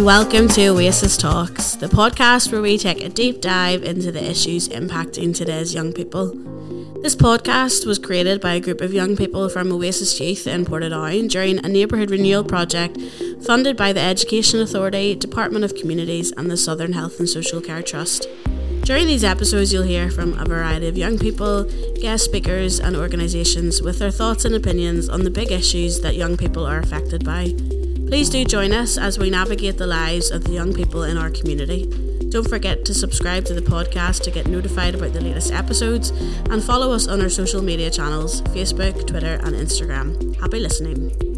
and welcome to Oasis Talks, the podcast where we take a deep dive into the issues impacting today's young people. This podcast was created by a group of young people from Oasis Youth in Portadown during a neighbourhood renewal project funded by the Education Authority, Department of Communities, and the Southern Health and Social Care Trust. During these episodes, you'll hear from a variety of young people, guest speakers, and organisations with their thoughts and opinions on the big issues that young people are affected by. Please do join us as we navigate the lives of the young people in our community. Don't forget to subscribe to the podcast to get notified about the latest episodes and follow us on our social media channels Facebook, Twitter, and Instagram. Happy listening.